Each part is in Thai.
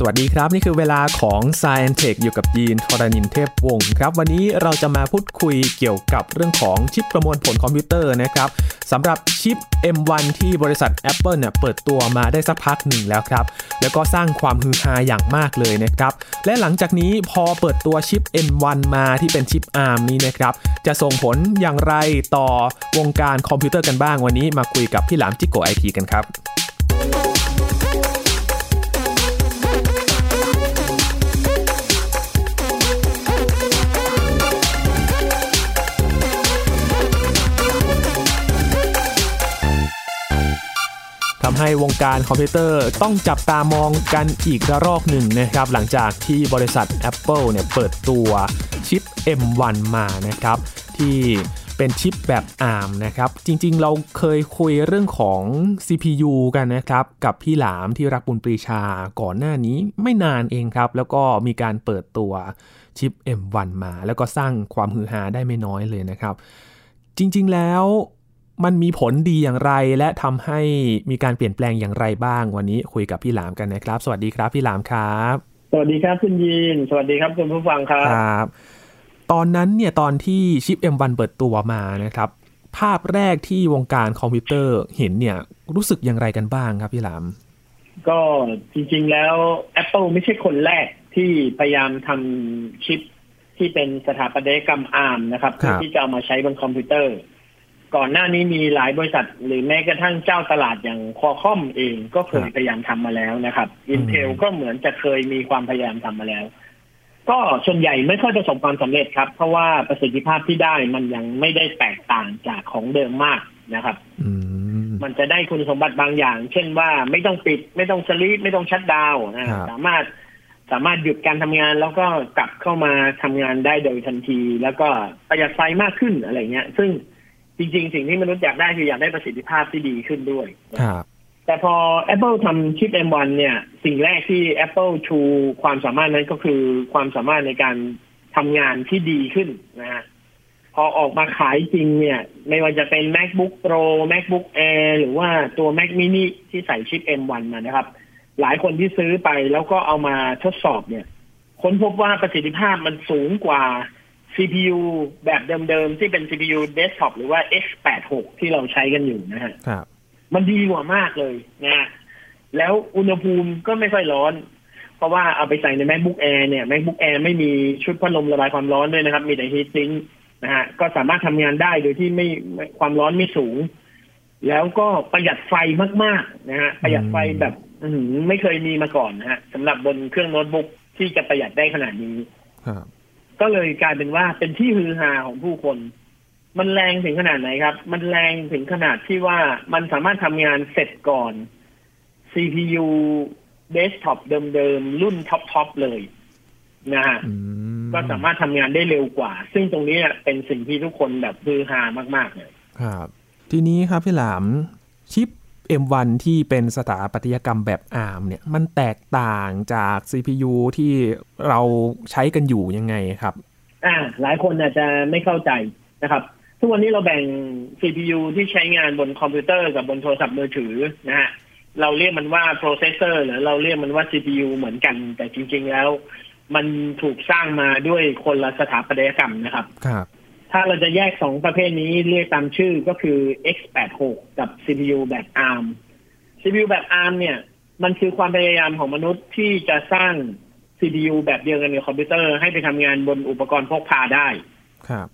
สวัสดีครับ นี่คือเวลาของ s c i e n Tech อยู่กับยีนทรณินเทพวงศ์ครับ วันนี้เราจะมาพูดคุยเกี่ยวกับเรื่องของชิปประมวลผลคอมพิวเตอร์นะครับสำหรับชิป M1 ที่บริษัท Apple เนี่ยเปิดตัวมาได้สักพักหนึ่งแล้วครับ แล้วก็สร้างความฮือฮาอย่างมากเลยนะครับ และหลังจากนี้พอเปิดตัวชิป M1 มาที่เป็นชิป ARM นี้นะครับ จะส่งผลอย่างไรต่อวงการคอมพิวเตอร์กันบ้างวันนี้มาคุยกับพี่หลามจิ๊กโก๋ไอทีกันครับ ให้วงการคอมพิวเตอร์ต้องจับตามองกันอีกระลอกหนึ่งนะครับหลังจากที่บริษัท Apple เนี่ยเปิดตัวชิป M1 มานะครับที่เป็นชิปแบบ ARM นะครับ จริงๆ เราเคยคุยเรื่องของ CPU กันนะครับ กับพี่หลามที่รักบุญปรีชาก่อนหน้านี้ไม่นานเองครับ แล้วก็มีการเปิดตัวชิป M1 มา แล้วก็สร้างความฮือฮาได้ไม่น้อยเลยนะครับ จริงๆ แล้ว มันมีผลดีอย่างไร และทำให้มีการเปลี่ยนแปลงอย่างไรบ้าง วันนี้คุยกับพี่หลามกันนะครับ สวัสดีครับพี่หลามครับ สวัสดีครับคุณยีน สวัสดีครับคุณผู้ฟังครับครับ ตอนนั้นเนี่ยตอนที่ชิป M1 เปิดตัวมานะครับ ภาพแรกที่วงการคอมพิวเตอร์เห็นเนี่ยรู้สึกอย่างไรกันบ้างครับพี่หลาม ก็จริงๆแล้ว Apple ไม่ใช่คนแรกที่พยายามทำชิปที่เป็นสถาปัตยกรรม ARM นะครับครับเพื่อที่จะเอามาใช้บนคอมพิวเตอร์ ก่อนหน้านี้มีหลายบริษัท หรือแม้กระทั่งเจ้าตลาดอย่างคอคอมเองก็เคยพยายามทำมาแล้วนะครับ Intel ก็เหมือนจะเคยมีความพยายามทำมาแล้ว ก็ส่วนใหญ่ไม่ค่อยประสบความสำเร็จครับ เพราะว่าประสิทธิภาพที่ได้มันยังไม่ได้แตกต่างจากของเดิมมากนะครับอืมมันจะได้คุณสมบัติบางอย่าง เช่นว่าไม่ต้องปิด ไม่ต้องสลีปไม่ต้องชัดดาวน์นะครับสามารถสามารถหยุดการทำงานแล้วก็กลับเข้ามาทำงานได้โดยทันที แล้วก็ประหยัดไฟมากขึ้นอะไรเงี้ย ซึ่ง จริงๆ สิ่งที่มนุษย์อยากได้คืออยากได้ประสิทธิภาพที่ดีขึ้นด้วยครับแต่พอ Apple ทำชิป M1 เนี่ย สิ่งแรกที่ Apple ชูความสามารถนั้นก็คือความสามารถในการทำงานที่ดีขึ้นนะฮะพอออกมาขายจริงเนี่ย ไม่ว่าจะเป็น MacBook Pro MacBook Air หรือว่าตัว Mac mini ที่ใส่ชิป M1 มานะครับ หลายคนที่ซื้อไปแล้วก็เอามาทดสอบเนี่ย ค้นพบว่าประสิทธิภาพมันสูงกว่า CPU แบบเดิมๆ ที่เป็น CPU desktop หรือว่า x86 ที่เราใช้กันอยู่นะฮะครับมันดีกว่ามากเลยนะฮะแล้วอุณหภูมิก็ไม่ค่อยร้อน เพราะว่าเอาไปใส่ใน MacBook Air เนี่ย MacBook Air ไม่มีชุดพัดลมระบายความร้อนด้วยนะครับ มีแต่ heat sink นะฮะก็สามารถทำงานได้โดยที่ไม่ไม่ความร้อนไม่สูง แล้วก็ประหยัดไฟมากๆนะฮะประหยัดไฟแบบอื้อหือไม่เคยมีมาก่อนนะฮะสำหรับบนเครื่องโน้ตบุ๊กที่จะประหยัดได้ขนาดนี้ครับ ก็เลยกลายเป็นว่าเป็นที่ฮือฮาของผู้คน มันแรงถึงขนาดไหนครับ มันแรงถึงขนาดที่ว่ามันสามารถทำงานเสร็จก่อน CPU desktop เดิมๆ รุ่นท็อปๆเลยนะฮะอืมก็สามารถทำงานได้เร็วกว่า ซึ่งตรงนี้เป็นสิ่งที่ทุกคนแบบฮือฮามากๆเลยครับ ทีนี้ครับพี่หลามชิป M1 ที่เป็นสถาปัตยกรรมแบบ ARM เนี่ยมันแตกต่างจาก CPU ที่เราใช้กันอยู่ยังไงครับ อ่าหลายคนอาจจะไม่เข้าใจนะครับ ทุกวันนี้เราแบ่ง CPU ที่ใช้งานบนคอมพิวเตอร์กับบนโทรศัพท์มือถือนะฮะเราเรียกมันว่า processor หรือเราเรียกมันว่า CPU เหมือนกัน แต่จริง ๆ แล้ว มันถูกสร้างมาด้วยคนละสถาปัตยกรรมนะครับครับ ถ้าเราจะแยกสองประเภทนี้เรียกตามชื่อก็คือ x86 กับ CPU แบบ ARM CPU แบบ ARM เนี่ย มันคือความพยายามของมนุษย์ที่จะสร้าง CPU แบบเดียวกันกับคอมพิวเตอร์ให้ไปทำงานบนอุปกรณ์พกพาได้ ครับ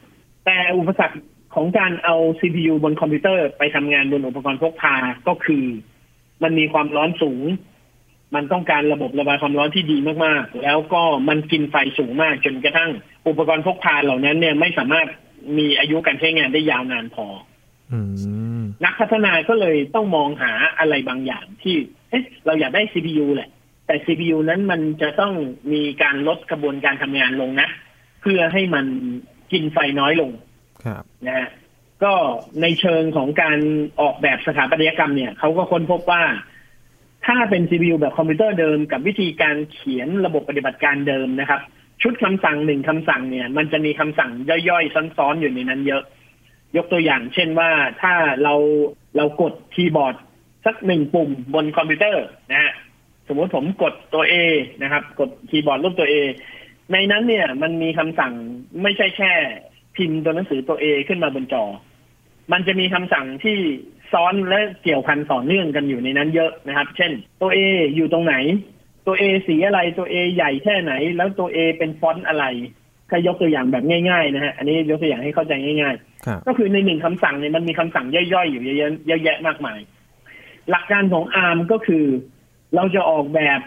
แต่อุปสรรคของการเอา CPU บนคอมพิวเตอร์ไปทำงานบนอุปกรณ์พกพาก็คือ มันมีความร้อนสูง มันต้องการระบบระบายความร้อนที่ดีมากๆ แล้วก็มันกินไฟสูงมากจนกระทั่งอุปกรณ์พกพาเหล่านั้นเนี่ยไม่สามารถ มีอายุการใช้งานได้ยาวนานพออืมนักพัฒนาก็เลยต้องมองหาอะไรบางอย่างที่เอ๊ะเราอยากได้ CPU แหละ แต่ CPU นั้นมันจะต้องมีการลดกระบวนการทำงานลงนะ เพื่อให้มันกินไฟน้อยลงครับนะฮะก็ในเชิงของการออกแบบสถาปัตยกรรมเนี่ยเขาก็ค้นพบว่า ถ้าเป็น CPU แบบคอมพิวเตอร์เดิมกับวิธีการเขียนระบบปฏิบัติการเดิมนะครับ ชุดคำสั่งหนึ่งคำสั่งเนี่ย มันจะมีคำสั่งย่อยๆ ซ้อนๆอยู่ในนั้นเยอะ ยกตัวอย่าง เช่นว่าถ้าเราเรากดคีย์บอร์ดสักหนึ่งปุ่มบนคอมพิวเตอร์นะฮะสมมติผมกดตัว A นะครับ กดคีย์บอร์ดรูปตัว A ในนั้นเนี่ย มันมีคำสั่งไม่ใช่แค่ พิมพ์ตัวหนังสือตัว A ขึ้นมาบนจอ มันจะมีคำสั่งที่ซ้อนและเกี่ยวพันต่อเนื่องกันอยู่ในนั้นเยอะนะครับ เช่น ตัว A อยู่ตรงไหน ตัว A สีอะไรตัว A ใหญ่แค่ไหน แล้วตัว A เป็นฟอนต์อะไรถ้ายกตัวอย่างแบบง่ายๆนะฮะอันนี้ยกตัวอย่างให้เข้าใจง่ายๆ ก็คือในหนึ่งคำสั่งเนี่ยมันมีคำสั่งย่อยๆ อยู่เยอะๆเยอะแยะมากมาย หลักการของ ARM ก็คือ เราจะออกแบบ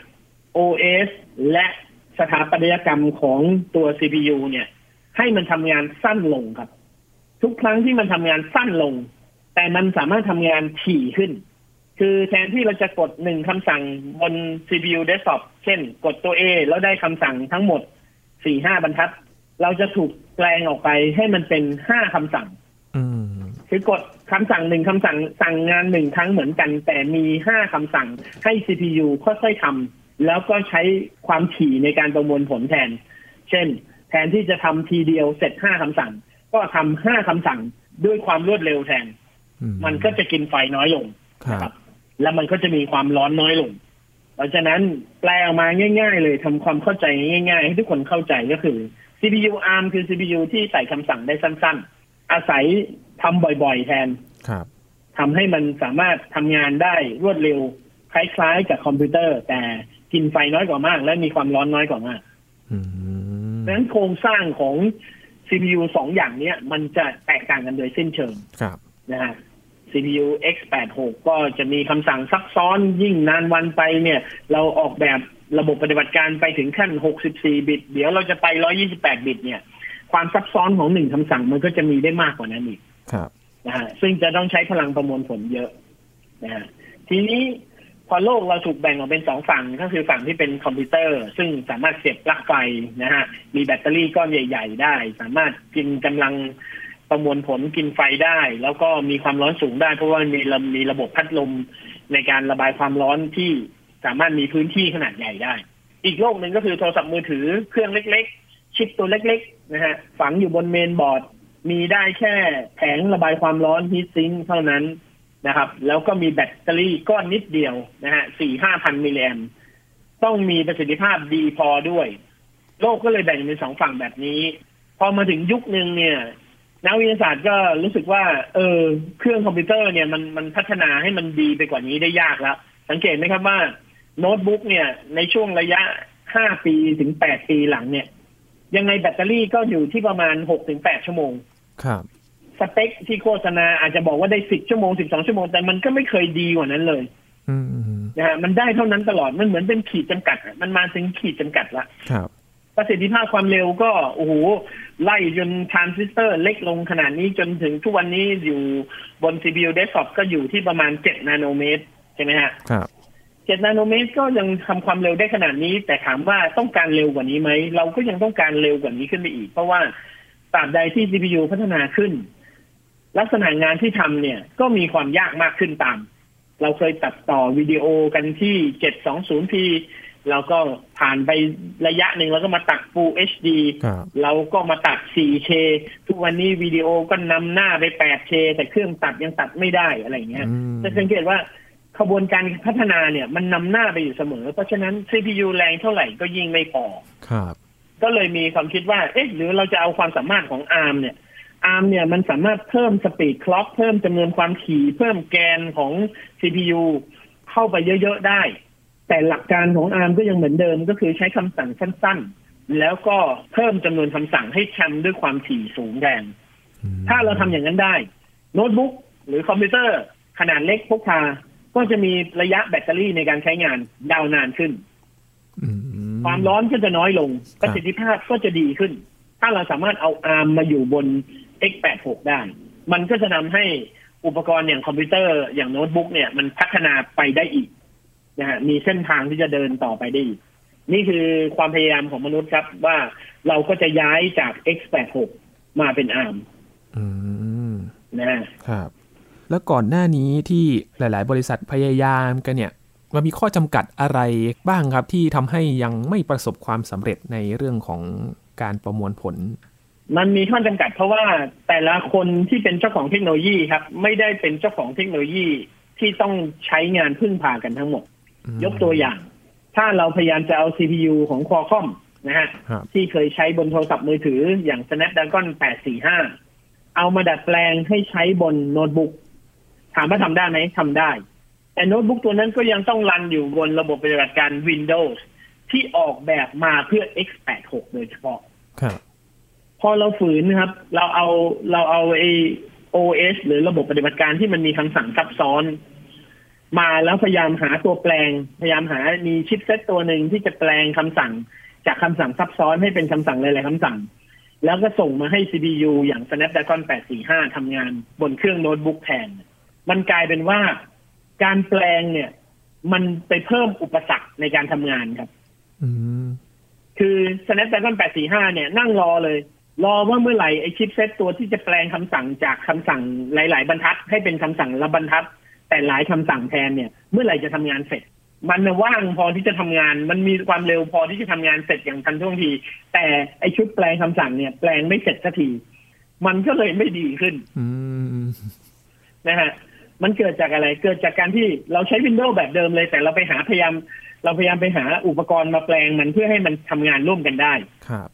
OS และสถาปัตยกรรมของตัว CPU เนี่ย ให้มันทำงานสั้นลงครับ ทุกครั้งที่มันทำงานสั้นลง แต่มันสามารถทำงานถี่ขึ้น คือแทนที่เราจะกดหนึ่งคำสั่งบน CPU desktop เช่น กดตัว A แล้วได้คำสั่งทั้งหมดสี่ห้าบรรทัด เราจะถูกแปลงออกไปให้มันเป็นห้าคำสั่งคือกดคำสั่งหนึ่งคำสั่งสั่งงานหนึ่งครั้งเหมือนกัน แต่มีห้าคำสั่งให้ CPU ค่อยๆทำแล้วก็ใช้ความถี่ในการประมวลผลแทน เช่น แทนที่จะทำทีเดียวเสร็จห้าคำสั่ง ก็ทำห้าคำสั่งด้วยความรวดเร็วแทน มันก็จะกินไฟน้อยลงครับ แล้วมันก็จะมีความร้อนน้อยลง เพราะฉะนั้นแปลออกมาง่าย ๆ เลยทำความเข้าใจง่าย ๆ ให้ทุกคนเข้าใจก็คือ CPU ARM คือ CPU ที่ใส่คำสั่งได้สั้น ๆ อาศัยทำบ่อยๆ แทนครับทำให้มันสามารถทำงานได้รวดเร็ว คล้ายๆ กับคอมพิวเตอร์ แต่กินไฟน้อยกว่ามาก และมีความร้อนน้อยกว่ามากดังนั้นโครงสร้างของ CPU สองอย่างเนี้ย มันจะแตกต่างกันโดยสิ้นเชิงครับนะฮะ CPU x86 ก็จะมีคำสั่งซับซ้อนยิ่งนานวันไปเนี่ย เราออกแบบระบบปฏิบัติการไปถึงขั้น 64 บิต เดี๋ยวเราจะไป 128 บิต เนี่ย ความซับซ้อนของหนึ่งคำสั่งมันก็จะมีได้มากกว่านั้นอีกครับนะฮะซึ่งจะต้องใช้พลังประมวลผลเยอะนะฮะทีนี้พอโลกเราถูกแบ่งออกเป็นสองฝั่งก็คือฝั่งที่เป็นคอมพิวเตอร์ ซึ่งสามารถเสียบปลั๊กไฟนะฮะมีแบตเตอรี่ก้อนใหญ่ ๆ ได้ สามารถกินกำลัง ประมวลผลกินไฟได้ แล้วก็มีความร้อนสูงได้ เพราะว่ามีมีระบบพัดลมในการระบายความร้อนที่สามารถมีพื้นที่ขนาดใหญ่ได้ อีกโลกหนึ่งก็คือโทรศัพท์มือถือเครื่องเล็ก ๆ ชิปตัวเล็ก ๆ นะฮะ ฝังอยู่บนเมนบอร์ด มีได้แค่แผงระบายความร้อนฮีทซิงเท่านั้นนะครับ แล้วก็มีแบตเตอรี่ก้อนนิดเดียวนะฮะสี่ห้าพันมิลลิแอมต้องมีประสิทธิภาพดีพอด้วย โลกก็เลยแบ่งเป็นสองฝั่งแบบนี้ พอมาถึงยุคหนึ่งเนี่ย นักวิทยาศาสตร์ก็รู้สึกว่า เออ เครื่องคอมพิวเตอร์เนี่ยมันมันพัฒนาให้มันดีไปกว่านี้ได้ยากแล้ว สังเกตไหมครับว่าโน้ตบุ๊กเนี่ย ในช่วงระยะห้าปีถึงแปดปีหลังเนี่ย ยังไงแบตเตอรี่ก็อยู่ที่ประมาณหกถึงแปดชั่วโมง ครับ สเปคที่โฆษณาอาจจะบอกว่าได้สิบชั่วโมงสิบสองชั่วโมง แต่มันก็ไม่เคยดีกว่านั้นเลยอืมนะฮะมันได้เท่านั้นตลอดมันเหมือนเป็นขีดจำกัดอะมันมาถึงขีดจำกัดละครับประสิทธิภาพความเร็วก็โอ้โห ไล่จนทรานซิสเตอร์เล็กลงขนาดนี้จนถึงทุกวันนี้อยู่บน CPU desktop ก็อยู่ที่ประมาณ7นาโนเมตร ใช่ไหมฮะครับ7นาโนเมตรก็ยังทำความเร็วได้ขนาดนี้ แต่ถามว่าต้องการเร็วกว่านี้ไหม เราก็ยังต้องการเร็วกว่านี้ขึ้นไปอีก เพราะว่าตราบใดที่ CPU พัฒนาขึ้น ลักษณะงานที่ทำเนี่ย ก็มีความยากมากขึ้นตาม เราเคยตัดต่อวิดีโอกันที่ 720p เราก็ผ่านไประยะหนึ่งแล้วก็มาตัด Full HD ครับเราก็มาตัด 4K ทุกวันนี้วิดีโอก็นำหน้าไป 8K แต่เครื่องตัดยังตัดไม่ได้อะไรอย่างเงี้ยอืมจะสังเกตว่าขบวนการพัฒนาเนี่ยมันนำหน้าไปอยู่เสมอ เพราะฉะนั้น CPU แรงเท่าไหร่ก็ยิ่งไม่พอครับ ก็เลยมีความคิดว่า เอ๊ะ หรือเราจะเอาความสามารถของ ARM เนี่ย ARM เนี่ยมันสามารถเพิ่มสปีดคล็อกเพิ่มจำนวนความถี่ เพิ่มแกนของ CPU เข้าไปเยอะ ๆ ได้ แต่หลักการของ ARM ก็ยังเหมือนเดิมก็คือใช้คำสั่งสั้น ๆ แล้วก็เพิ่มจำนวนคำสั่งให้ทำด้วยความถี่สูงแทนถ้าเราทำอย่างนั้นได้ โน้ตบุ๊กหรือคอมพิวเตอร์ขนาดเล็กพกพา ก็จะมีระยะแบตเตอรี่ในการใช้งานยาวนานขึ้นอืมความร้อนก็จะน้อยลงประสิทธิภาพก็จะดีขึ้น ถ้าเราสามารถเอา ARM มาอยู่บน x86 ได้ มันก็จะทำให้อุปกรณ์อย่างคอมพิวเตอร์อย่างโน้ตบุ๊กเนี่ยมันพัฒนาไปได้อีก นะฮะมีเส้นทางที่จะเดินต่อไปได้อีก นี่คือความพยายามของมนุษย์ครับ ว่าเราก็จะย้ายจาก x86 มาเป็น ARM อืมนะฮะครับ แล้วก่อนหน้านี้ที่หลาย ๆ บริษัทพยายามกันเนี่ยมันมีข้อจำกัดอะไรบ้างครับ ที่ทำให้ยังไม่ประสบความสำเร็จในเรื่องของการประมวลผล มันมีข้อจำกัดเพราะว่าแต่ละคนที่เป็นเจ้าของเทคโนโลยีครับ ไม่ได้เป็นเจ้าของเทคโนโลยีที่ต้องใช้งานพึ่งพากันทั้งหมดอืม ยกตัวอย่าง ถ้าเราพยายามจะเอา CPU ของ Qualcomm นะฮะครับที่เคยใช้บนโทรศัพท์มือถืออย่าง Snapdragon 845 เอามาดัดแปลงให้ใช้บนโน้ตบุ๊ก ถามว่าทำได้ไหมทำได้ แต่โน้ตบุ๊กตัวนั้นก็ยังต้องรันอยู่บนระบบปฏิบัติการ Windows ที่ออกแบบมาเพื่อ x86 โดยเฉพาะครับพอเราฝืนนะครับ เราเอาเราเอาไอ OS หรือระบบปฏิบัติการที่มันมีคำสั่งซับซ้อน มาแล้วพยายามหาตัวแปลง พยายามหามีชิปเซตตัวหนึ่งที่จะแปลงคำสั่ง จากคำสั่งซับซ้อนให้เป็นคำสั่งหลายๆคำสั่ง แล้วก็ส่งมาให้ CPU อย่าง Snapdragon 845ทำงานบนเครื่องโน้ตบุ๊กแทน มันกลายเป็นว่าการแปลงเนี่ย มันไปเพิ่มอุปสรรคในการทำงานครับอืมคือ Snapdragon 845 เนี่ยนั่งรอเลย รอว่าเมื่อไหร่ไอชิปเซตตัวที่จะแปลงคำสั่งจากคำสั่งหลาย ๆ บรรทัด ให้เป็นคำสั่งละบรรทัด แต่หลายคำสั่งแทนเนี่ย เมื่อไหร่จะทำงานเสร็จ มันน่ะว่างพอที่จะทำงาน มันมีความเร็วพอที่จะทำงานเสร็จอย่างทันท่วงที แต่ไอชุดแปลงคำสั่งเนี่ย แปลงไม่เสร็จสักที มันก็เลยไม่ดีขึ้นอืมนะฮะมันเกิดจากอะไร เกิดจากการที่เราใช้ Windows แบบเดิมเลย แต่เราไปหาพยายาม เราพยายามไปหาอุปกรณ์มาแปลงมันเพื่อให้มันทำงานร่วมกันได้ ครับ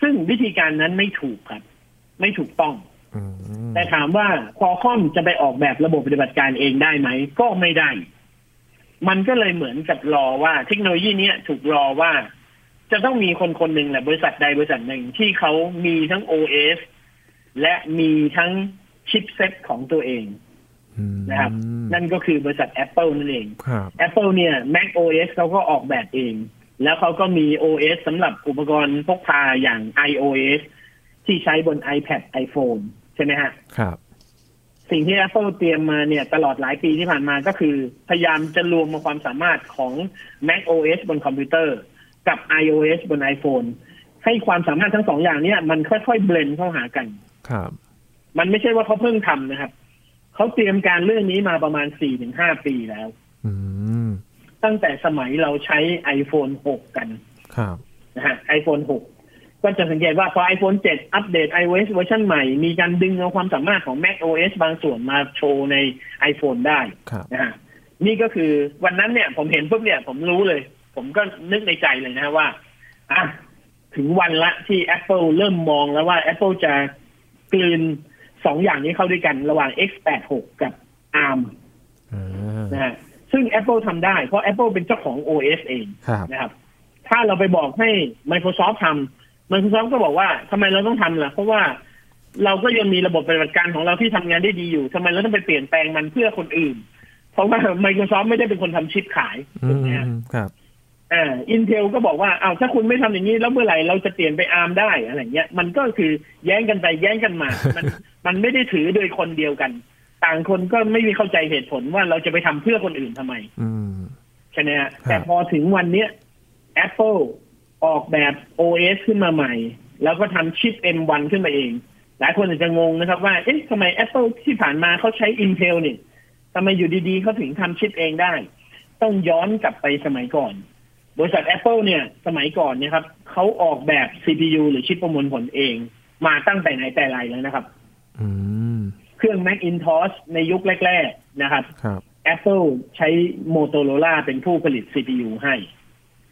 ซึ่งวิธีการนั้นไม่ถูกครับ ไม่ถูกต้องอืม แต่ถามว่าคอคอมจะไปออกแบบระบบปฏิบัติการเองได้ไหม ก็ไม่ได้ มันก็เลยเหมือนกับรอว่าเทคโนโลยีเนี้ยถูกรอว่า จะต้องมีคนคนหนึ่งแหละบริษัทใดบริษัทหนึ่งที่เขามีทั้ง OS และมีทั้งชิปเซ็ตของตัวเองอืมนะครับ นั่นก็คือบริษัท Apple นั่นเองครับ Apple เนี่ย Mac OS เขาก็ออกแบบเอง แล้วเขาก็มี OS สำหรับอุปกรณ์พกพาอย่าง iOS ที่ใช้บน iPad iPhone ใช่ไหมฮะ ครับ สิ่งที่ Apple เตรียมมาเนี่ย ตลอดหลายปีที่ผ่านมาก็คือ พยายามจะรวมมาความสามารถของ Mac OS บนคอมพิวเตอร์ กับ iOS บน iPhone ให้ความสามารถทั้งสองอย่างเนี่ย มันค่อยๆเบลนเข้าหากัน ครับ มันไม่ใช่ว่าเขาเพิ่งทำนะครับ เขาเตรียมการเรื่องนี้มาประมาณ4-5ปีแล้วอืมตั้งแต่สมัยเราใช้ iPhone 6 กัน ครับนะฮะ iPhone 6 ก็จะสังเกตว่าพอ iPhone 7 อัปเดต iOS เวอร์ชันใหม่ มีการดึงเอาความสามารถของ Mac OS บางส่วนมาโชว์ใน iPhone ได้ครับนะฮะนี่ก็คือวันนั้นเนี่ย ผมเห็นปุ๊บเนี่ย ผมรู้เลย ผมก็นึกในใจเลยนะว่าอะถึงวันละที่ Apple เริ่มมองแล้วว่า Apple จะกลืนสองอย่างนี้เข้าด้วยกันระหว่าง X86 กับ ARM อ่านะฮะซึ่ง Apple ทำได้เพราะ Apple เป็นเจ้าของ OS เองครับนะครับ ถ้าเราไปบอกให้ Microsoft ทำ Microsoft ก็บอกว่าทำไมเราต้องทำล่ะ เพราะว่าเราก็ยังมีระบบปฏิบัติการของเราที่ทำงานได้ดีอยู่ทำไมเราต้องไปเปลี่ยนแปลงมันเพื่อคนอื่น เพราะว่า Microsoft ไม่ได้เป็นคนทำชิปขายอืถูกไหมฮะมครับอ่า Intel ก็บอกว่าอ้าวถ้าคุณไม่ทำอย่างนี้ แล้วเมื่อไหร่เราจะเปลี่ยนไป ARM ได้อะไรเงี้ย มันก็คือแย้งกันไปแย้งกันมา มันมันไม่ได้ถือโดยคนเดียวกัน ต่างคนก็ไม่มีเข้าใจเหตุผลว่าเราจะไปทำเพื่อคนอื่นทำไมอืมใช่ไหมฮะครับแต่พอถึงวันเนี้ย Apple ออกแบบ OS ขึ้นมาใหม่ แล้วก็ทำชิป M1 ขึ้นมาเอง หลายคนอาจจะงงนะครับว่า เอ๊ะทำไม Apple ที่ผ่านมาเขาใช้ Intel นี่ทำไมอยู่ดีๆเขาถึงทำชิปเองได้ ต้องย้อนกลับไปสมัยก่อน บริษัท Apple เนี่ย สมัยก่อนเนี่ยครับเขาออกแบบ CPU หรือชิปประมวลผลเอง มาตั้งแต่ไหนแต่ไรแล้วนะครับอืมเครื่อง Macintosh ในยุคแรก ๆ นะครับครับ Apple ใช้ Motorola เป็นผู้ผลิต CPU ให้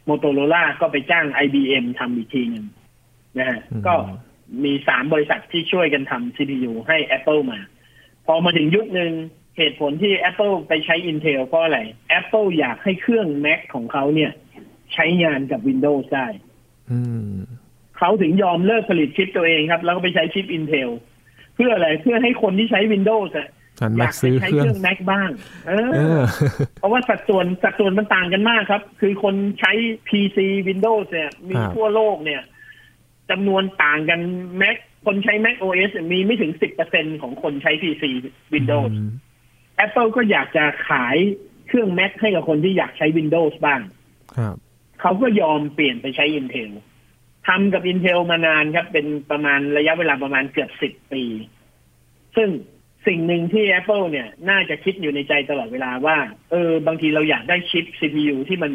Motorola ก็ไปจ้าง IBM ทำอีกทีหนึ่งนะฮะอืมก็มีสามบริษัทที่ช่วยกันทำ CPU ให้ Apple มา พอมาถึงยุคหนึ่งเหตุผลที่ Apple ไปใช้ Intel เพราะอะไร Apple อยากให้เครื่อง Mac ของเขาเนี่ย ใช้งานกับ Windows ได้อืมเขาถึงยอมเลิกผลิตชิปตัวเองครับ แล้วก็ไปใช้ชิป Intel เพื่ออะไรเพื่อให้คนที่ใช้ Windows อะฉันอมายากซื้อใช้เครื่เคองรื่อง Mac บ้างเอเอออ เพราะว่าสัดส่วนสัดส่วนมันต่างกันมากครับ คือคนใช้ PC Windows เนี่ย มีครับทั่วโลกเนี่ยจำนวนต่างกัน Mac คนใช้ Mac OS มีไม่ถึง10%ของคนใช้ PC Windows อืม Apple ก็อยากจะขายเครื่อง Mac ให้กับคนที่อยากใช้ Windows บ้างครับเขาก็ยอมเปลี่ยนไปใช้ Intel ทำกับ Intel มานานครับ เป็นประมาณระยะเวลาประมาณเกือบสิบปี ซึ่ง สิ่งหนึ่งที่ Apple เนี่ย น่าจะคิดอยู่ในใจตลอดเวลาว่า เออ บางทีเราอยากได้ชิป CPU ที่มัน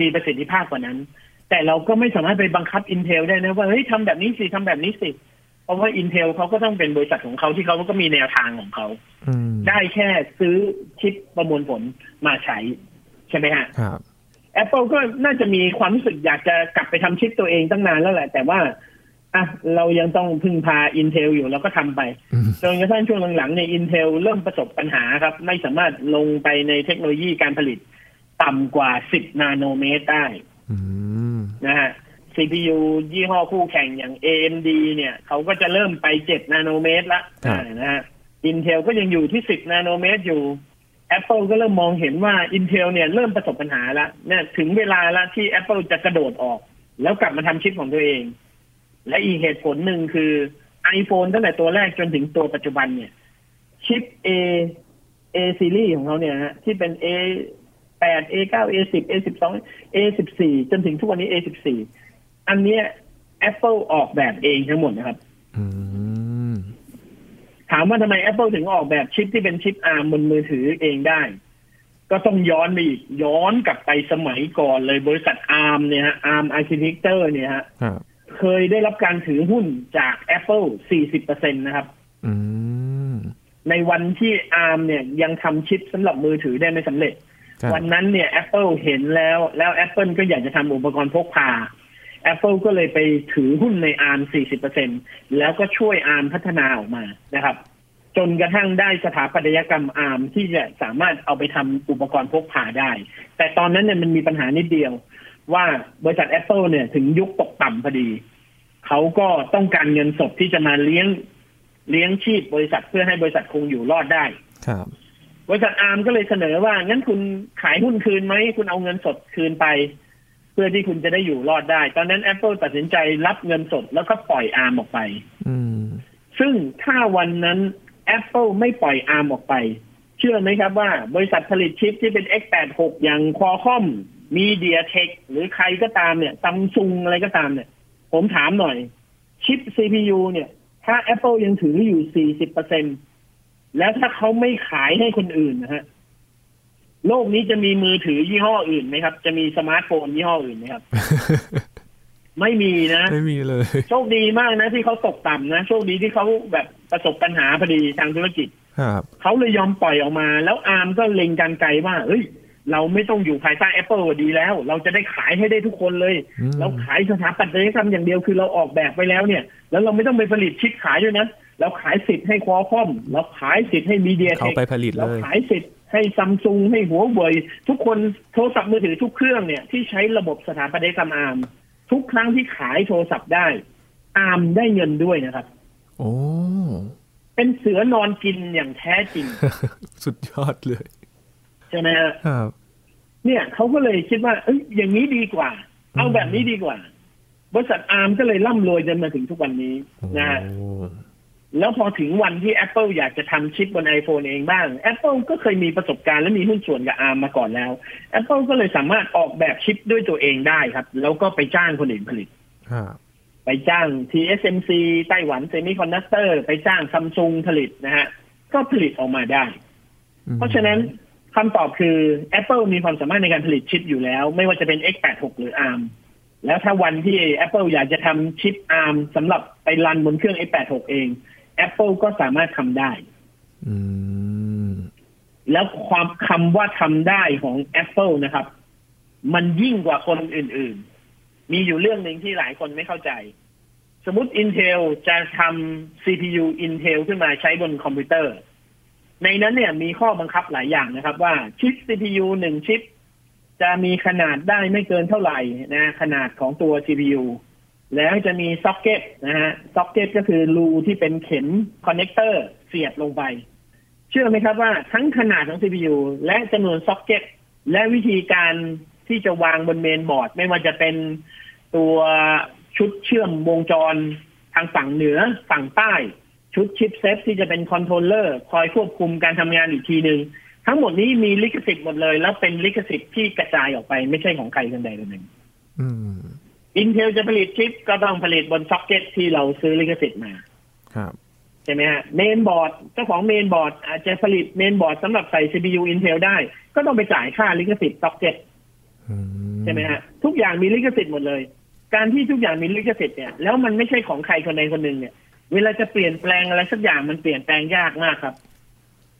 มีประสิทธิภาพกว่านั้น แต่เราก็ไม่สามารถไปบังคับ Intel ได้นะว่าเฮ้ยทำแบบนี้สิทำแบบนี้สิ เพราะว่า Intel เขาก็ต้องเป็นบริษัทของเขาที่เขาก็มีแนวทางของเขาอืมได้แค่ซื้อชิปประมวลผลมาใช้ ใช่ไหมฮะครับ Apple ก็น่าจะมีความรู้สึกอยากจะกลับไปทำชิปตัวเองตั้งนานแล้วแหละ แต่ว่า อะเรายังต้องพึ่งพา Intel อยู่เราก็ทำไปอืมจนกระทั่งช่วงหลังๆเนี่ย Intel เริ่มประสบปัญหาครับ ไม่สามารถลงไปในเทคโนโลยีการผลิต ต่ำกว่า 10 นาโนเมตรได้อืมนะฮะ CPU ยี่ห้อคู่แข่งอย่าง AMD เนี่ยเขาก็จะเริ่มไป 7 นาโนเมตรละครับอ่านะฮะ Intel ก็ยังอยู่ที่ 10 นาโนเมตรอยู่ Apple ก็เริ่มมองเห็นว่า Intel เนี่ยเริ่มประสบปัญหาแล้วเนี่ยถึงเวลาแล้วที่ Apple จะกระโดดออก แล้วกลับมาทำชิปของตัวเอง และอีกเหตุผลหนึ่งคือ iPhone ตั้งแต่ตัวแรกจนถึงตัวปัจจุบันเนี่ยชิป A A series ของเขาเนี่ยฮะที่เป็น A 8 A 9 A 10 A 12 A 14จนถึงทุกวันนี้ A 14อันเนี้ย Apple ออกแบบเองทั้งหมดนะครับอืมถามว่าทำไม Apple ถึงออกแบบชิปที่เป็นชิป ARM บนมือถือเองได้ ก็ต้องย้อนไปอีกย้อนกลับไปสมัยก่อนเลยบริษัท ARM เนี่ยฮะ ARM Architecture เนี่ยฮะครับ เคยได้รับการถือหุ้นจาก Apple 40%นะครับอืมในวันที่ ARM เนี่ยยังทำชิปสำหรับมือถือได้ไม่สำเร็จครับวันนั้นเนี่ย Apple เห็นแล้ว แล้ว Apple ก็อยากจะทำอุปกรณ์พกพา Apple ก็เลยไปถือหุ้นใน ARM 40%แล้วก็ช่วย ARM พัฒนาออกมานะครับ จนกระทั่งได้สถาปัตยกรรม ARM ที่จะสามารถเอาไปทำอุปกรณ์พกพาได้ แต่ตอนนั้นเนี่ยมันมีปัญหานิดเดียว ว่าบริษัท Apple เนี่ยถึงยุคตกต่ำพอดี เขาก็ต้องการเงินสดที่จะมาเลี้ยงเลี้ยงชีพบริษัทเพื่อให้บริษัทคงอยู่รอดได้ครับ บริษัทอาร์มก็เลยเสนอว่างั้นคุณขายหุ้นคืนไหมคุณเอาเงินสดคืนไป เพื่อที่คุณจะได้อยู่รอดได้ ตอนนั้น Apple ตัดสินใจรับเงินสดแล้วก็ปล่อยอาร์มออกไปอืมซึ่งถ้าวันนั้น Apple ไม่ปล่อยอาร์มออกไป เชื่อไหมครับว่า บริษัทผลิตชิปที่เป็น X86 อย่าง Qualcomm MediaTek หรือใครก็ตามเนี่ยซัมซุงอะไรก็ตามเนี่ย ผมถามหน่อย ชิป CPU เนี่ย ถ้า Apple ยังถืออยู่ 40%แล้วถ้าเขาไม่ขายให้คนอื่นนะฮะ โลกนี้จะมีมือถือยี่ห้ออื่นไหมครับ จะมีสมาร์ทโฟนยี่ห้ออื่นไหมครับ ไม่มีนะ ไม่มีเลย โชคดีมากนะที่เขาตกต่ำนะ โชคดีที่เขาแบบประสบปัญหาพอดีทางธุรกิจ ครับเขาเลยยอมปล่อยออกมา แล้ว ARM ก็เล็งการณ์ไกลว่าเฮ้ย เราไม่ต้องอยู่ภายใต้ Apple ดีแล้ว เราจะได้ขายให้ได้ทุกคนเลยอืมเราขายสถาปัตยกรรมอย่างเดียวคือเราออกแบบไปแล้วเนี่ย แล้วเราไม่ต้องไปผลิตชิปขายด้วยนะเราขายสิทธิ์ให้ควอคอมเราขายสิทธิ์ให้มีเดียเขาไปผลิตเราเลยขายสิทธิ์ให้ซัมซุงให้หัวเว่ยทุกคนโทรศัพท์มือถือทุกเครื่องเนี่ยที่ใช้ระบบสถาปัตยกรรมอาร์มทุกครั้งที่ขายโทรศัพท์ได้อาร์มได้เงินด้วยนะครับ โอ้เป็นเสือนอนกินอย่างแท้จริง สุดยอดเลย ใช่ไหมฮะครับเนี่ยเขาก็เลยคิดว่า เอ้ยอย่างนี้ดีกว่า เอาแบบนี้ดีกว่า บริษัทอาร์มก็เลยร่ำรวยจนมาถึงทุกวันนี้นะฮะโอ้แล้วพอถึงวันที่ Apple อยากจะทำชิปบน iPhone เองบ้าง Apple ก็เคยมีประสบการณ์และมีหุ้นส่วนกับอาร์มมาก่อนแล้ว Apple ก็เลยสามารถออกแบบชิปด้วยตัวเองได้ครับ แล้วก็ไปจ้างคนอื่นผลิตครับไปจ้าง TSMC ไต้หวัน Semiconductor ไปจ้างซัมซุงผลิตนะฮะ ก็ผลิตออกมาได้อืมเพราะฉะนั้น คำตอบคือ Apple มีความสามารถในการผลิตชิปอยู่แล้ว ไม่ว่าจะเป็น X86 หรือ ARM แล้วถ้าวันที่ Apple อยากจะทำชิป ARM สำหรับไปรันบนเครื่อง X86 เอง Apple ก็สามารถทำได้อืมแล้วความคำว่าทำได้ของ Apple นะครับ มันยิ่งกว่าคนอื่น ๆ มีอยู่เรื่องหนึ่งที่หลายคนไม่เข้าใจ สมมติ Intel จะทำ CPU Intel ขึ้นมาใช้บนคอมพิวเตอร์ ในนั้นเนี่ยมีข้อบังคับหลายอย่างนะครับ ว่าชิป CPU หนึ่งชิป จะมีขนาดได้ไม่เกินเท่าไหร่นะขนาดของตัว CPU แล้วจะมีซ็อกเก็ตนะฮะซ็อกเก็ตก็คือรูที่เป็นเข็ม connector เสียบลงไป เชื่อไหมครับว่าทั้งขนาดของ CPU และจำนวนซ็อกเก็ตและวิธีการที่จะวางบนเมนบอร์ด ไม่ว่าจะเป็นตัวชุดเชื่อมวงจรทางฝั่งเหนือฝั่งใต้ ชุด chipset ที่จะเป็น controller คอยควบคุมการทำงานอีกทีหนึ่งทั้งหมดนี้มีลิขสิทธิ์หมดเลย แล้วเป็นลิขสิทธิ์ที่กระจายออกไปไม่ใช่ของใครคนใดคนหนึ่งอืม Intel จะผลิตชิปก็ต้องผลิตบนซ็อกเก็ตที่เราซื้อลิขสิทธิ์มา ครับใช่ไหมฮะเมนบอร์ดเจ้าของเมนบอร์ดอาจจะผลิตเมนบอร์ดสำหรับใส่ CPU Intel ได้ ก็ต้องไปจ่ายค่าลิขสิทธิ์ซ็อกเก็ตอืมใช่ไหมฮะทุกอย่างมีลิขสิทธิ์หมดเลย การที่ทุกอย่างมีลิขสิทธิ์เนี่ยแล้วมันไม่ใช่ของใครคนใดคนหนึ่งเนี่ย เวลาจะเปลี่ยนแปลงอะไรสักอย่างมันเปลี่ยนแปลงยากมากครับ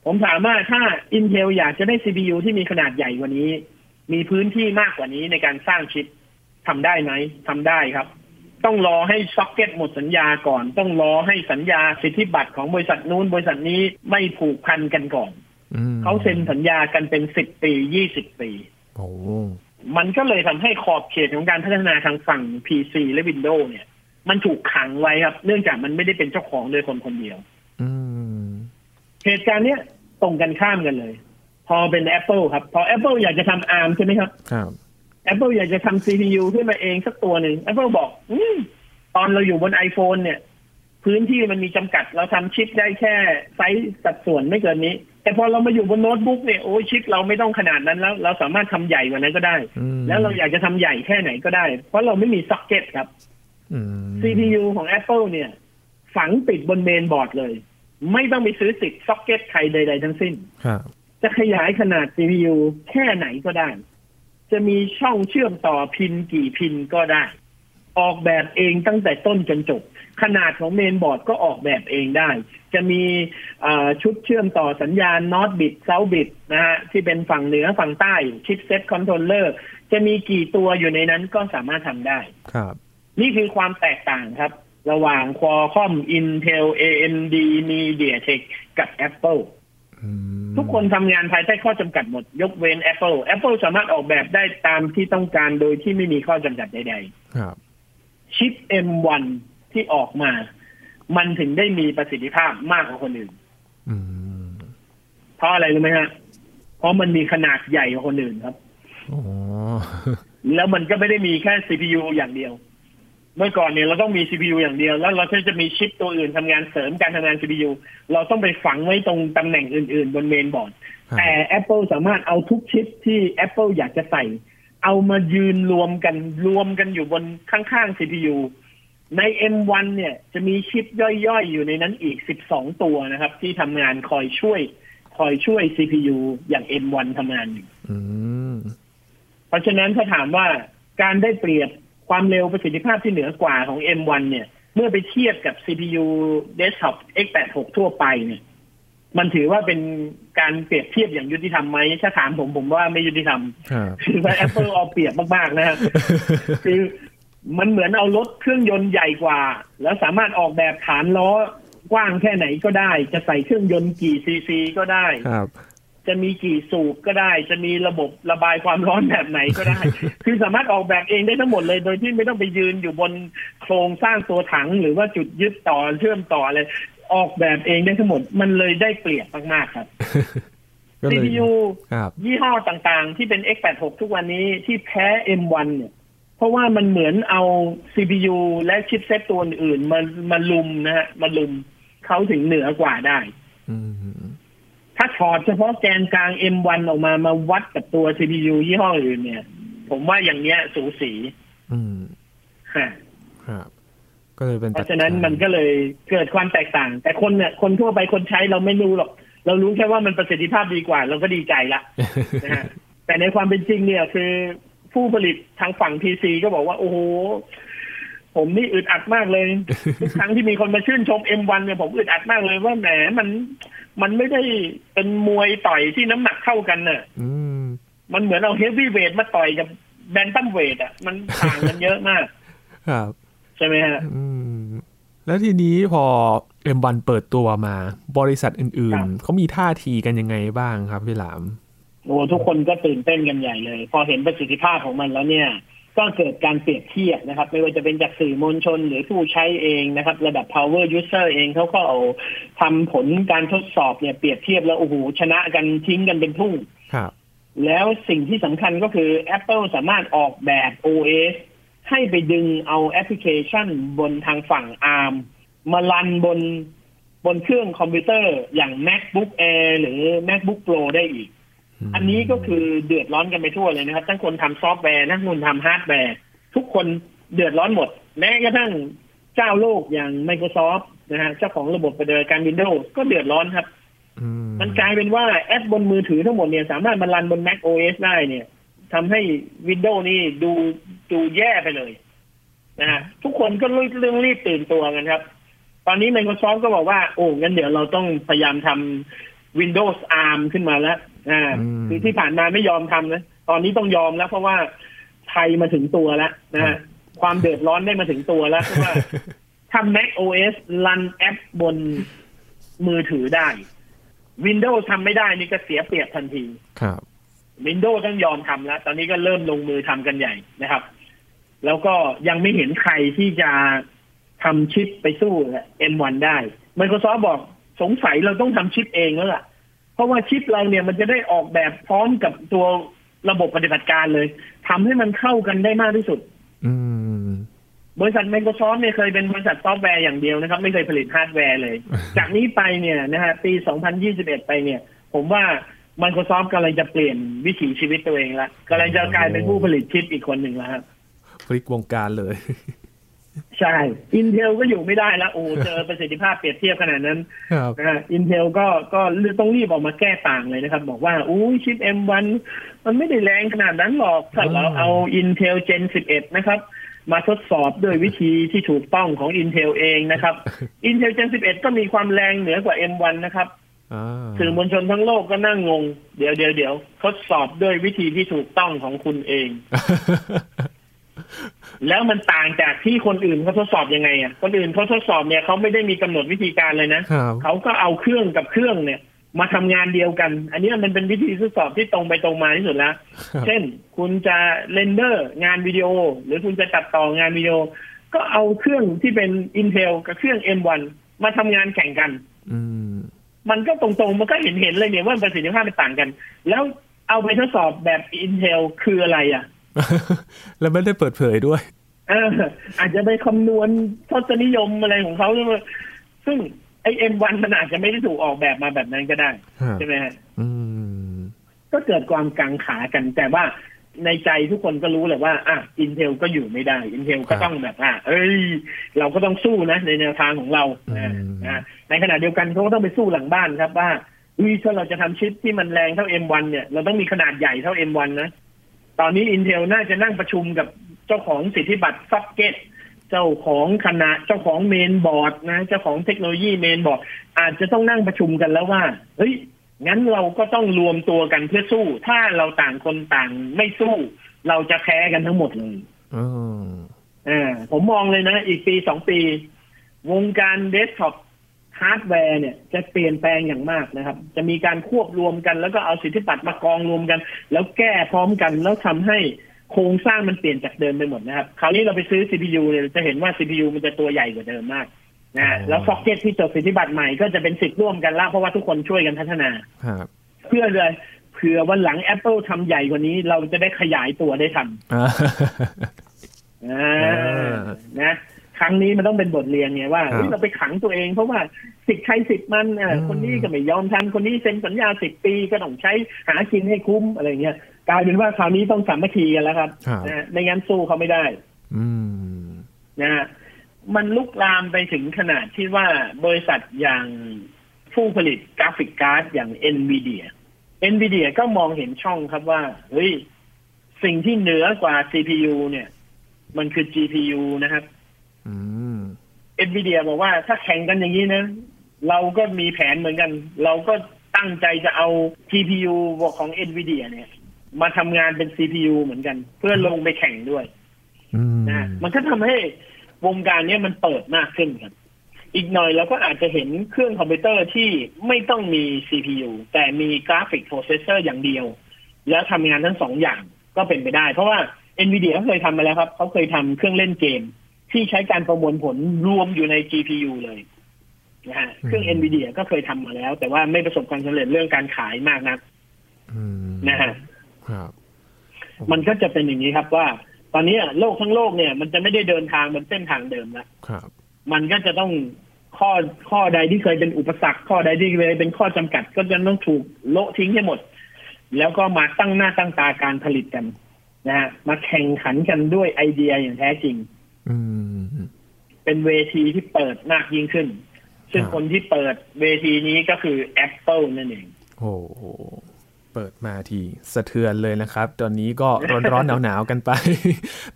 ผมถามว่าถ้า Intel อยากจะได้ CPU ที่มีขนาดใหญ่กว่านี้ มีพื้นที่มากกว่านี้ในการสร้างชิปทำได้ไหมทำได้ครับ ต้องรอให้ซ็อกเก็ตหมดสัญญาก่อน ต้องรอให้สัญญาสิทธิบัตรของบริษัทนู้นบริษัทนี้ไม่ผูกพันกันก่อนอืมเขาเซ็นสัญญากันเป็นสิบปียี่สิบปีโอ้มันก็เลยทำให้ขอบเขตของการพัฒนาทางฝั่ง PC และ Windows เนี่ย มันถูกขังไว้ครับ เนื่องจากมันไม่ได้เป็นเจ้าของโดยคนคนเดียวอืมเหตุการณ์เนี้ยตรงกันข้ามกันเลย พอเป็น Apple ครับ พอ Apple อยากจะทำ ARM ใช่ไหมครับครับ Apple อยากจะทำ CPU ขึ้นมาเองสักตัวหนึ่ง Apple บอกอืมตอนเราอยู่บน iPhone เนี่ย พื้นที่มันมีจำกัด เราทำชิปได้แค่ไซส์สัดส่วนไม่เกินนี้ แต่พอเรามาอยู่บนโน้ตบุ๊กเนี่ยโอ้ยชิปเราไม่ต้องขนาดนั้นแล้ว เราสามารถทำใหญ่กว่านั้นก็ได้อืมแล้วเราอยากจะทำใหญ่แค่ไหนก็ได้ เพราะเราไม่มีซ็อกเก็ตครับอืม CPU ของ Apple เนี่ย ฝังติดบนเมนบอร์ดเลย ไม่ต้องไปซื้อติดซ็อกเก็ตใครใด ๆ ทั้งสิ้นครับจะขยายขนาด CPU แค่ไหนก็ได้ จะมีช่องเชื่อมต่อ pin กี่ pin ก็ได้ ออกแบบเองตั้งแต่ต้นจนจบ ขนาดของเมนบอร์ดก็ออกแบบเองได้ จะมีเอ่อชุดเชื่อมต่อสัญญาณ North bridge South bridge นะฮะที่เป็นฝั่งเหนือฝั่งใต้ chipset controller จะมีกี่ตัวอยู่ในนั้นก็สามารถทำได้ครับ นี่คือความแตกต่างครับ ระหว่าง Qualcomm Intel AMD MediaTek กับ Apple อืมทุกคนทำงานภายใต้ข้อจำกัดหมด ยกเว้น Apple Apple สามารถออกแบบได้ตามที่ต้องการโดยที่ไม่มีข้อจำกัดใดครับๆชิป M1 ที่ออกมา มันถึงได้มีประสิทธิภาพมากกว่าคนอื่นอืมเพราะอะไรรู้ไหมฮะ เพราะมันมีขนาดใหญ่กว่าคนอื่นครับอ๋อแล้วมันก็ไม่ได้มีแค่ CPU อย่างเดียว เมื่อก่อนเนี่ยเราต้องมี CPU อย่างเดียว แล้วเราก็จะมีชิปตัวอื่นทำงานเสริมการทำงาน CPU เราต้องไปฝังไว้ตรงตำแหน่งอื่น ๆ บนเมนบอร์ดครับแต่ Apple สามารถเอาทุกชิปที่ Apple อยากจะใส่ เอามายืนรวมกันรวมกันอยู่บนข้างๆ CPU ใน M1 เนี่ยจะมีชิปย่อยๆ อยู่ในนั้นอีก 12 ตัวนะครับ ที่ทำงานคอยช่วย คอยช่วย CPU อย่าง M1 ทำงานอยู่อืมเพราะฉะนั้นถ้าถามว่าการได้เปรียบ ความเร็วประสิทธิภาพที่เหนือกว่าของ M1 เนี่ย เมื่อไปเทียบกับ CPU desktop x86 ทั่วไปเนี่ยมันถือว่าเป็นการเปรียบเทียบอย่างยุติธรรมไหมถ้าถามผมผมว่าไม่ยุติธรรมครับคือว่า Apple เอาเปรียบมาก ๆ นะครับคือมันเหมือนเอารถเครื่องยนต์ใหญ่กว่า แล้วสามารถออกแบบฐานล้อกว้างแค่ไหนก็ได้ จะใส่เครื่องยนต์กี่ซีซีก็ได้ครับ จะมีกี่สูบก็ได้ จะมีระบบระบายความร้อนแบบไหนก็ได้ คือสามารถออกแบบเองได้ทั้งหมดเลย โดยที่ไม่ต้องไปยืนอยู่บนโครงสร้างตัวถัง หรือว่าจุดยึดต่อเชื่อมต่ออะไรออกแบบเองได้ทั้งหมด มันเลยได้เปรียบมากๆครับก็เลย CPU ครับยี่ห้อต่างๆ ที่เป็น x86 ทุกวันนี้ที่แพ้ M1 เนี่ยเพราะว่ามันเหมือนเอา CPU และชิปเซตตัวอื่นๆมามาลุมนะฮะมาลุมเขาถึงเหนือกว่าได้ อืม ถ้าถอดเฉพาะแกนกลาง M1 ออกมามาวัดกับตัว CPU ยี่ห้ออื่นเนี่ย ผมว่าอย่างเนี้ยสูสี อืมฮะครับก็เลยเป็นเพราะฉะนั้นมันก็เลยเกิดความแตกต่าง แต่คนเนี่ยคนทั่วไปคนใช้เราไม่รู้หรอก เรารู้แค่ว่ามันประสิทธิภาพดีกว่า เราก็ดีใจละนะฮะแต่ในความเป็นจริงเนี่ยคือผู้ผลิตทางฝั่ง PC ก็บอกว่า โอ้โห ผมนี่อึดอัดมากเลยทุกครั้งที่มีคนมาชื่นชม M1 เนี่ยผมอึดอัดมากเลยว่าแหมมันมันไม่ได้เป็นมวยต่อยที่น้ำหนักเท่ากันน่ะอืมมันเหมือนเอาเฮฟวี่เวทมาต่อยกับแบนตัมเวทอะ มันต่างกันเยอะมาก ครับ ใช่ไหมฮะอืมแล้วทีนี้พอ M1 เปิดตัวมา บริษัทอื่ครันบๆเขามีท่าทีกันยังไงบ้างครับพี่หลามโอ้ทุกคนก็ตื่นเต้นกันใหญ่เลย พอเห็นประสิทธิภาพของมันแล้วเนี่ย ก็เกิดการเปรียบเทียบนะครับ ไม่ว่าจะเป็นจากสื่อมวลชนหรือผู้ใช้เองนะครับ ระดับ power user เองเขาก็เอาทำผลการทดสอบเนี่ยเปรียบเทียบแล้วโอ้โหชนะกันทิ้งกันเป็นทุ่งครับแล้วสิ่งที่สำคัญก็คือ Apple สามารถออกแบบ OS ให้ไปดึงเอาแอปพลิเคชันบนทางฝั่ง ARM มา run บนบนเครื่องคอมพิวเตอร์อย่าง MacBook Air หรือ MacBook Pro ได้อีกม อันนี้ก็คือเดือดร้อนกันไปทั่วเลยนะครับทั้งคนทำซอฟต์แวร์ทั้งคนทำฮาร์ดแวร์ ทุกคนเดือดร้อนหมด แม้กระทั่งเจ้าโลกอย่าง Microsoft นะฮะเจ้าของระบบปฏิบัติการ Windows ก็เดือดร้อนครับอืมันกลายเป็นว่าแอปบนมือถือทั้งหมดเนี่ย สามารถมา run บน Mac OS ได้เนี่ยทำให้ Windows นี่ดูดูแย่ไปเลยนะฮะทุกคนก็เรื่องรีบตื่นตัวกันครับ ตอนนี้ Microsoft ก็บอกว่า โอ้งั้นเดี๋ยวเราต้องพยายามทำ Windows ARM ขึ้นมาแล้ว อ่าคือที่ผ่านมาไม่ยอมทำนะตอนนี้ต้องยอมแล้ว เพราะว่าไทยมาถึงตัวแล้วนะฮะความเดือดร้อนได้มาถึงตัวแล้วเพราะว่าถ้า Mac OS รันแอปบนมือถือได้ Windows ทำไม่ได้นี่ก็เสียเปรียบทันที ครับ Windows ต้องยอมทำแล้ว ตอนนี้ก็เริ่มลงมือทำกันใหญ่นะครับ แล้วก็ยังไม่เห็นใครที่จะทำชิปไปสู้ M1 ได้ Microsoft บอกสงสัยเราต้องทำชิปเองแล้วล่ะเพ ราะว่าชิปเราเนี่ยมันจะได้ออกแบบพร้อมกับตัวระบบปฏิบัติการเลยทำให้มันเข้ากันได้มากที่สุด อืมบริษัท Microsoft เนี่ยเคยเป็นบริษัทซอฟต์แวร์อย่างเดียวนะครับ ไม่เคยผลิตฮาร์ดแวร์เลย จากนี้ไปเนี่ยนะฮะปี 2021 ไปเนี่ย ผมว่า Microsoft กำลังจะเปลี่ยนวิถีชีวิตตัวเองละกำลังจะกลายเป็นผู้ผลิตชิปอีกคนหนึ่งแล้วครับพลิกวงการเลย ใช่ Intel ก็อยู่ไม่ได้แล้วโอ้เจอประสิทธิภาพเปรียบเทียบขนาดนั้นครับนะฮะ Intel ก็ก็ต้องรีบออกมาแก้ต่างเลยนะครับ บอกว่าอู้ชิป M1 มันไม่ได้แรงขนาดนั้นหรอกถ้าเราเอา Intel Gen 11 นะครับ มาทดสอบด้วยวิธีที่ถูกต้องของ Intel เองนะครับ Intel Gen 11 ก็มีความแรงเหนือกว่า M1 นะครับอ่าสื่อมวลชนทั้งโลกก็นั่งงง เดี๋ยวเดี๋ยวเดี๋ยวทดสอบด้วยวิธีที่ถูกต้องของคุณเอง แล้วมันต่างจากที่คนอื่นเขาทดสอบยังไงอะคนอื่นเขาทดสอบเนี่ยเขาไม่ได้มีกำหนดวิธีการเลยนะครับเขาก็เอาเครื่องกับเครื่องเนี่ย มาทำงานเดียวกัน อันนี้มันเป็นวิธีทดสอบที่ตรงไปตรงมาที่สุดแล้วครับเช่น คุณจะ render งานวิดีโอ หรือคุณจะตัดต่องานวิดีโอ ก็เอาเครื่องที่เป็น Intel กับเครื่อง M1 มาทำงานแข่งกัน อืมมันก็ตรงๆ มันก็เห็นเห็นๆเลยเนี่ยว่าประสิทธิภาพมันต่างกัน แล้วเอาไปทดสอบแบบ Intel คืออะไรอะ แล้วไม่ได้เปิดเผยด้วยเอออาจจะไปคำนวณทศนิยมอะไรของเขาซึ่งซึ่งไอเอ็มวันมันอาจจะไม่ได้ถูกออกแบบมาแบบนั้นก็ได้ครับใช่ไหมฮะอืมก็เกิดความกังขากัน แต่ว่าในใจทุกคนก็รู้แหละว่าอะอินเทลก็อยู่ไม่ได้อินเทลก็ต้องแบบอะเอ้ย เราก็ต้องสู้นะ ในแนวทางของเรานะนะในขณะเดียวกันเขาก็ต้องไปสู้หลังบ้านครับว่าอุ้ยถ้าเราจะทำชิปที่มันแรงเท่า M1 เนี่ย เราต้องมีขนาดใหญ่เท่า M1 นะ ตอนนี้ Intel น่าจะนั่งประชุมกับเจ้าของสิทธิบัตรซ็อกเก็ตเจ้าของขนาดเจ้าของเมนบอร์ดนะ เจ้าของเทคโนโลยีเมนบอร์ด อาจจะต้องนั่งประชุมกันแล้วว่า เฮ้ย งั้นเราก็ต้องรวมตัวกันเพื่อสู้ ถ้าเราต่างคนต่างไม่สู้ เราจะแพ้กันทั้งหมดเลยอืมอ่าผมมองเลยนะ อีกปีสองปี วงการเดสก์ท็อป ฮาร์ดแวร์เนี่ยจะเปลี่ยนแปลงอย่างมากนะครับ จะมีการควบรวมกัน แล้วก็เอาสิทธิบัตรมากองรวมกัน แล้วแก้พร้อมกันแล้วทำให้โครงสร้างมันเปลี่ยนจากเดิมไปหมดนะครับ คราวนี้เราไปซื้อ CPU เนี่ยจะเห็นว่า CPU มันจะตัวใหญ่กว่าเดิมมากนะฮะแล้วซ็อกเก็ตที่จดสิทธิบัตรใหม่ก็จะเป็นสิทธิ์ร่วมกันละเพราะว่าทุกคนช่วยกันพัฒนาครับเพื่อเลยเผื่อวันหลัง Apple ทำใหญ่กว่านี้ เราจะได้ขยายตัวได้ทันอ่าอ่าอ่านะ ครั้งนี้มันต้องเป็นบทเรียนไงว่าครับเฮ้ยเราไปขังตัวเอง เพราะว่าสิทธิ์ใครสิทธิ์มันอะอืมคนนี้ก็ไม่ยอมทำคนนี้เซ็นสัญญาสิบปีก็ต้องใช้หากินให้คุ้มอะไรเงี้ยกลายเป็นว่าคราวนี้ต้องสามัคคีกันแล้วครับครับนะไม่งั้นสู้เขาไม่ได้ อืมนะฮะมันลุกลามไปถึงขนาดที่ว่าบริษัทอย่างผู้ผลิตกราฟิกการ์ดอย่าง NVIDIA NVIDIA ก็มองเห็นช่องครับว่า เฮ้ย สิ่งที่เหนือกว่า CPU เนี่ย มันคือ GPU นะครับ อืม NVIDIA บอกว่าถ้าแข่งกันอย่างนี้นะ เราก็มีแผนเหมือนกัน เราก็ตั้งใจจะเอา GPU ของ NVIDIA เนี่ย มาทำงานเป็น CPU เหมือนกัน เพื่อลงไปแข่งด้วยอืมนะมันก็ทำให้วงการเนี้ยมันเปิดมากขึ้นครับ อีกหน่อยเราก็อาจจะเห็นเครื่องคอมพิวเตอร์ที่ไม่ต้องมี CPU แต่มี graphic processor อย่างเดียว แล้วทำงานทั้งสองอย่างก็เป็นไปได้ เพราะว่า NVIDIA เขาเคยทำมาแล้วครับ เขาเคยทำเครื่องเล่นเกม ที่ใช้การประมวลผลรวมอยู่ใน GPU เลยนะฮะเครื่อง NVIDIA ก็เคยทำมาแล้ว แต่ว่าไม่ประสบความสำเร็จเรื่องการขายมากนักอืมมนะฮะครับมันก็จะเป็นอย่างนี้ครับว่า ตอนนี้โลกทั้งโลกเนี่ย มันจะไม่ได้เดินทางบนเส้นทางเดิมแล้วครับมันก็จะต้องข้อข้อใดที่เคยเป็นอุปสรรค ข้อใดที่เคยเป็นข้อจำกัด ก็จะต้องถูกโละทิ้งให้หมด แล้วก็มาตั้งหน้าตั้งตาการผลิตกันนะฮะมาแข่งขันกันด้วยไอเดียอย่างแท้จริงอืม เป็นเวทีที่เปิดมากยิ่งขึ้น ซึ่งครับคนที่เปิดเวทีนี้ก็คือ Apple นั่นเอง โอ้โห เปิดมาทีสะเทือนเลยนะครับ ตอนนี้ก็ร้อนร้อนหนาวหนาวๆกันไป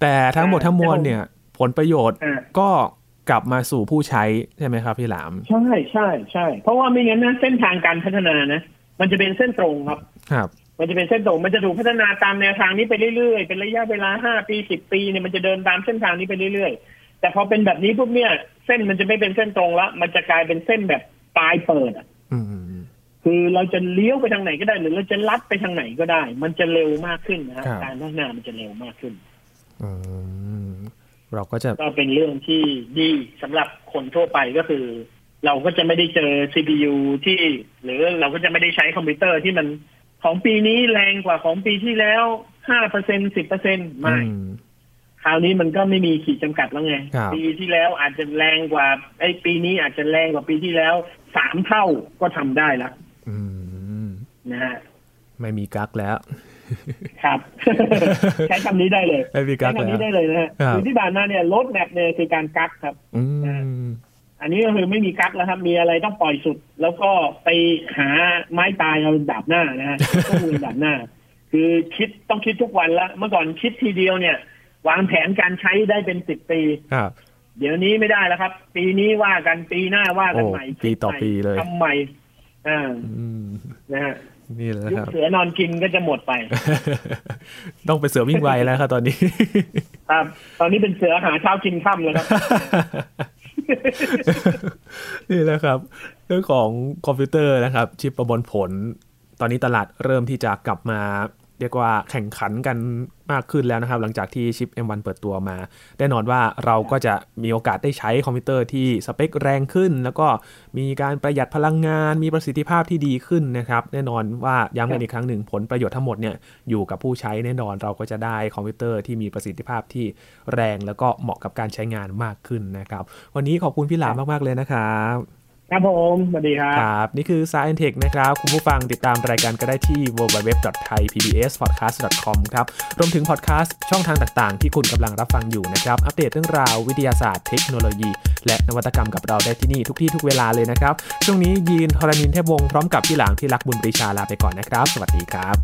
แต่ทั้งหมดทั้งมวลเนี่ย ผลประโยชน์อ่าก็กลับมาสู่ผู้ใช้ใช่ไหมครับพี่หลาม ใช่ใช่ใช่เพราะว่าไม่งั้นนะเส้นทางการพัฒนานะ มันจะเป็นเส้นตรงครับ ครับ มันจะเป็นเส้นตรงมันจะถูกพัฒนาตามแนวทางนี้ไปเรื่อยๆ เป็นระยะเวลาห้าปีสิบปีเนี่ยมันจะเดินตามเส้นทางนี้ไปเรื่อยๆ แต่พอเป็นแบบนี้ปุ๊บเนี่ย เส้นมันจะไม่เป็นเส้นตรงละมันจะกลายเป็นเส้นแบบปลายเปิดอะอืมคือเราจะเลี้ยวไปทางไหนก็ได้ หรือเราจะลัดไปทางไหนก็ได้ มันจะเร็วมากขึ้นนะฮะครับการพัฒนามันจะเร็วมากขึ้นอืมเราก็จะก็เป็นเรื่องที่ดีสำหรับคนทั่วไปก็คือ เราก็จะไม่ได้เจอ CPU ที่ หรือเราก็จะไม่ได้ใช้คอมพิวเตอร์ที่มัน ของปีนี้แรงกว่าของปีที่แล้วห้าเปอร์เซ็นสิบเปอร์เซ็นไม่อืมคราวนี้มันก็ไม่มีขีดจำกัดแล้วไงครับปีที่แล้วอาจจะแรงกว่าไอ้ปีนี้อาจจะแรงกว่าปีที่แล้วสามเท่าก็ทำได้ละอืมนะฮะไม่มีกักแล้ว ครับ ใช้คำนี้ได้เลย ไม่มีกัใช้กคำนี้แล้วได้เลยนะฮะครับคือที่ผ่านมาเนี่ยรถแมพเนี่ยคือการกักครับ อืมอันนี้ก็คือไม่มีกักแล้วครับ มีอะไรต้องปล่อยสุด แล้วก็ไปหาไม้ตายเอาดาบหน้านะฮะต้องมือดาบหน้า คือคิดต้องคิดทุกวันละเมื่อก่อนคิดทีเดียวเนี่ย วางแผนการใช้ได้เป็นสิบปีครับเดี๋ยวนี้ไม่ได้แล้วครับ ปีนี้ว่ากันปีหน้าว่ากันโอ้ใหม่ปีต่อปีเลยทำใหม่อ่าอืมนะฮะนี่แหละยุคครับเสือนอนกินก็จะหมดไป ต้องไปเสือวิ่งไวแล้วครับตอนนี้ ครับ ตอนนี้เป็นเสือหาเช้ากินค่ำแล้วครับ นี่แหละครับ เรื่องของคอมพิวเตอร์นะครับ ชิปประมวลผล ตอนนี้ตลาดเริ่มที่จะกลับมา เรียกว่าแข่งขันกันมากขึ้นแล้วนะครับ หลังจากที่ชิป M1 เปิดตัวมา แน่นอนว่าเราก็จะมีโอกาสได้ใช้คอมพิวเตอร์ที่สเปคแรงขึ้น แล้วก็มีการประหยัดพลังงาน มีประสิทธิภาพที่ดีขึ้นนะครับ แน่นอนว่าย้ำกันอีกครั้งหนึ่งผลประโยชน์ทั้งหมดเนี่ยอยู่กับผู้ใช้แน่นอนเราก็จะได้คอมพิวเตอร์ที่มีประสิทธิภาพที่แรง แล้วก็เหมาะกับการใช้งานมากขึ้นนะครับ วันนี้ขอบคุณพี่หลามมากๆเลยนะครับ ครับผมสวัสดีครับครับ นี่คือ Science Tech นะครับ คุณผู้ฟังติดตามรายการก็ได้ที่ www.thaipbspodcast.com ครับรวมถึงพอดแคสต์ช่องทางต่างๆ ที่คุณกำลังรับฟังอยู่นะครับ อัปเดตเรื่องราววิทยาศาสตร์เทคโนโลยี และนวัตกรรมกับเราได้ที่นี่ทุกที่ทุกเวลาเลยนะครับ ช่วงนี้ยีนทรณินเทพวงศ์พร้อมกับพี่หลางที่รักบุญปรีชาลาไปก่อนนะครับ สวัสดีครับ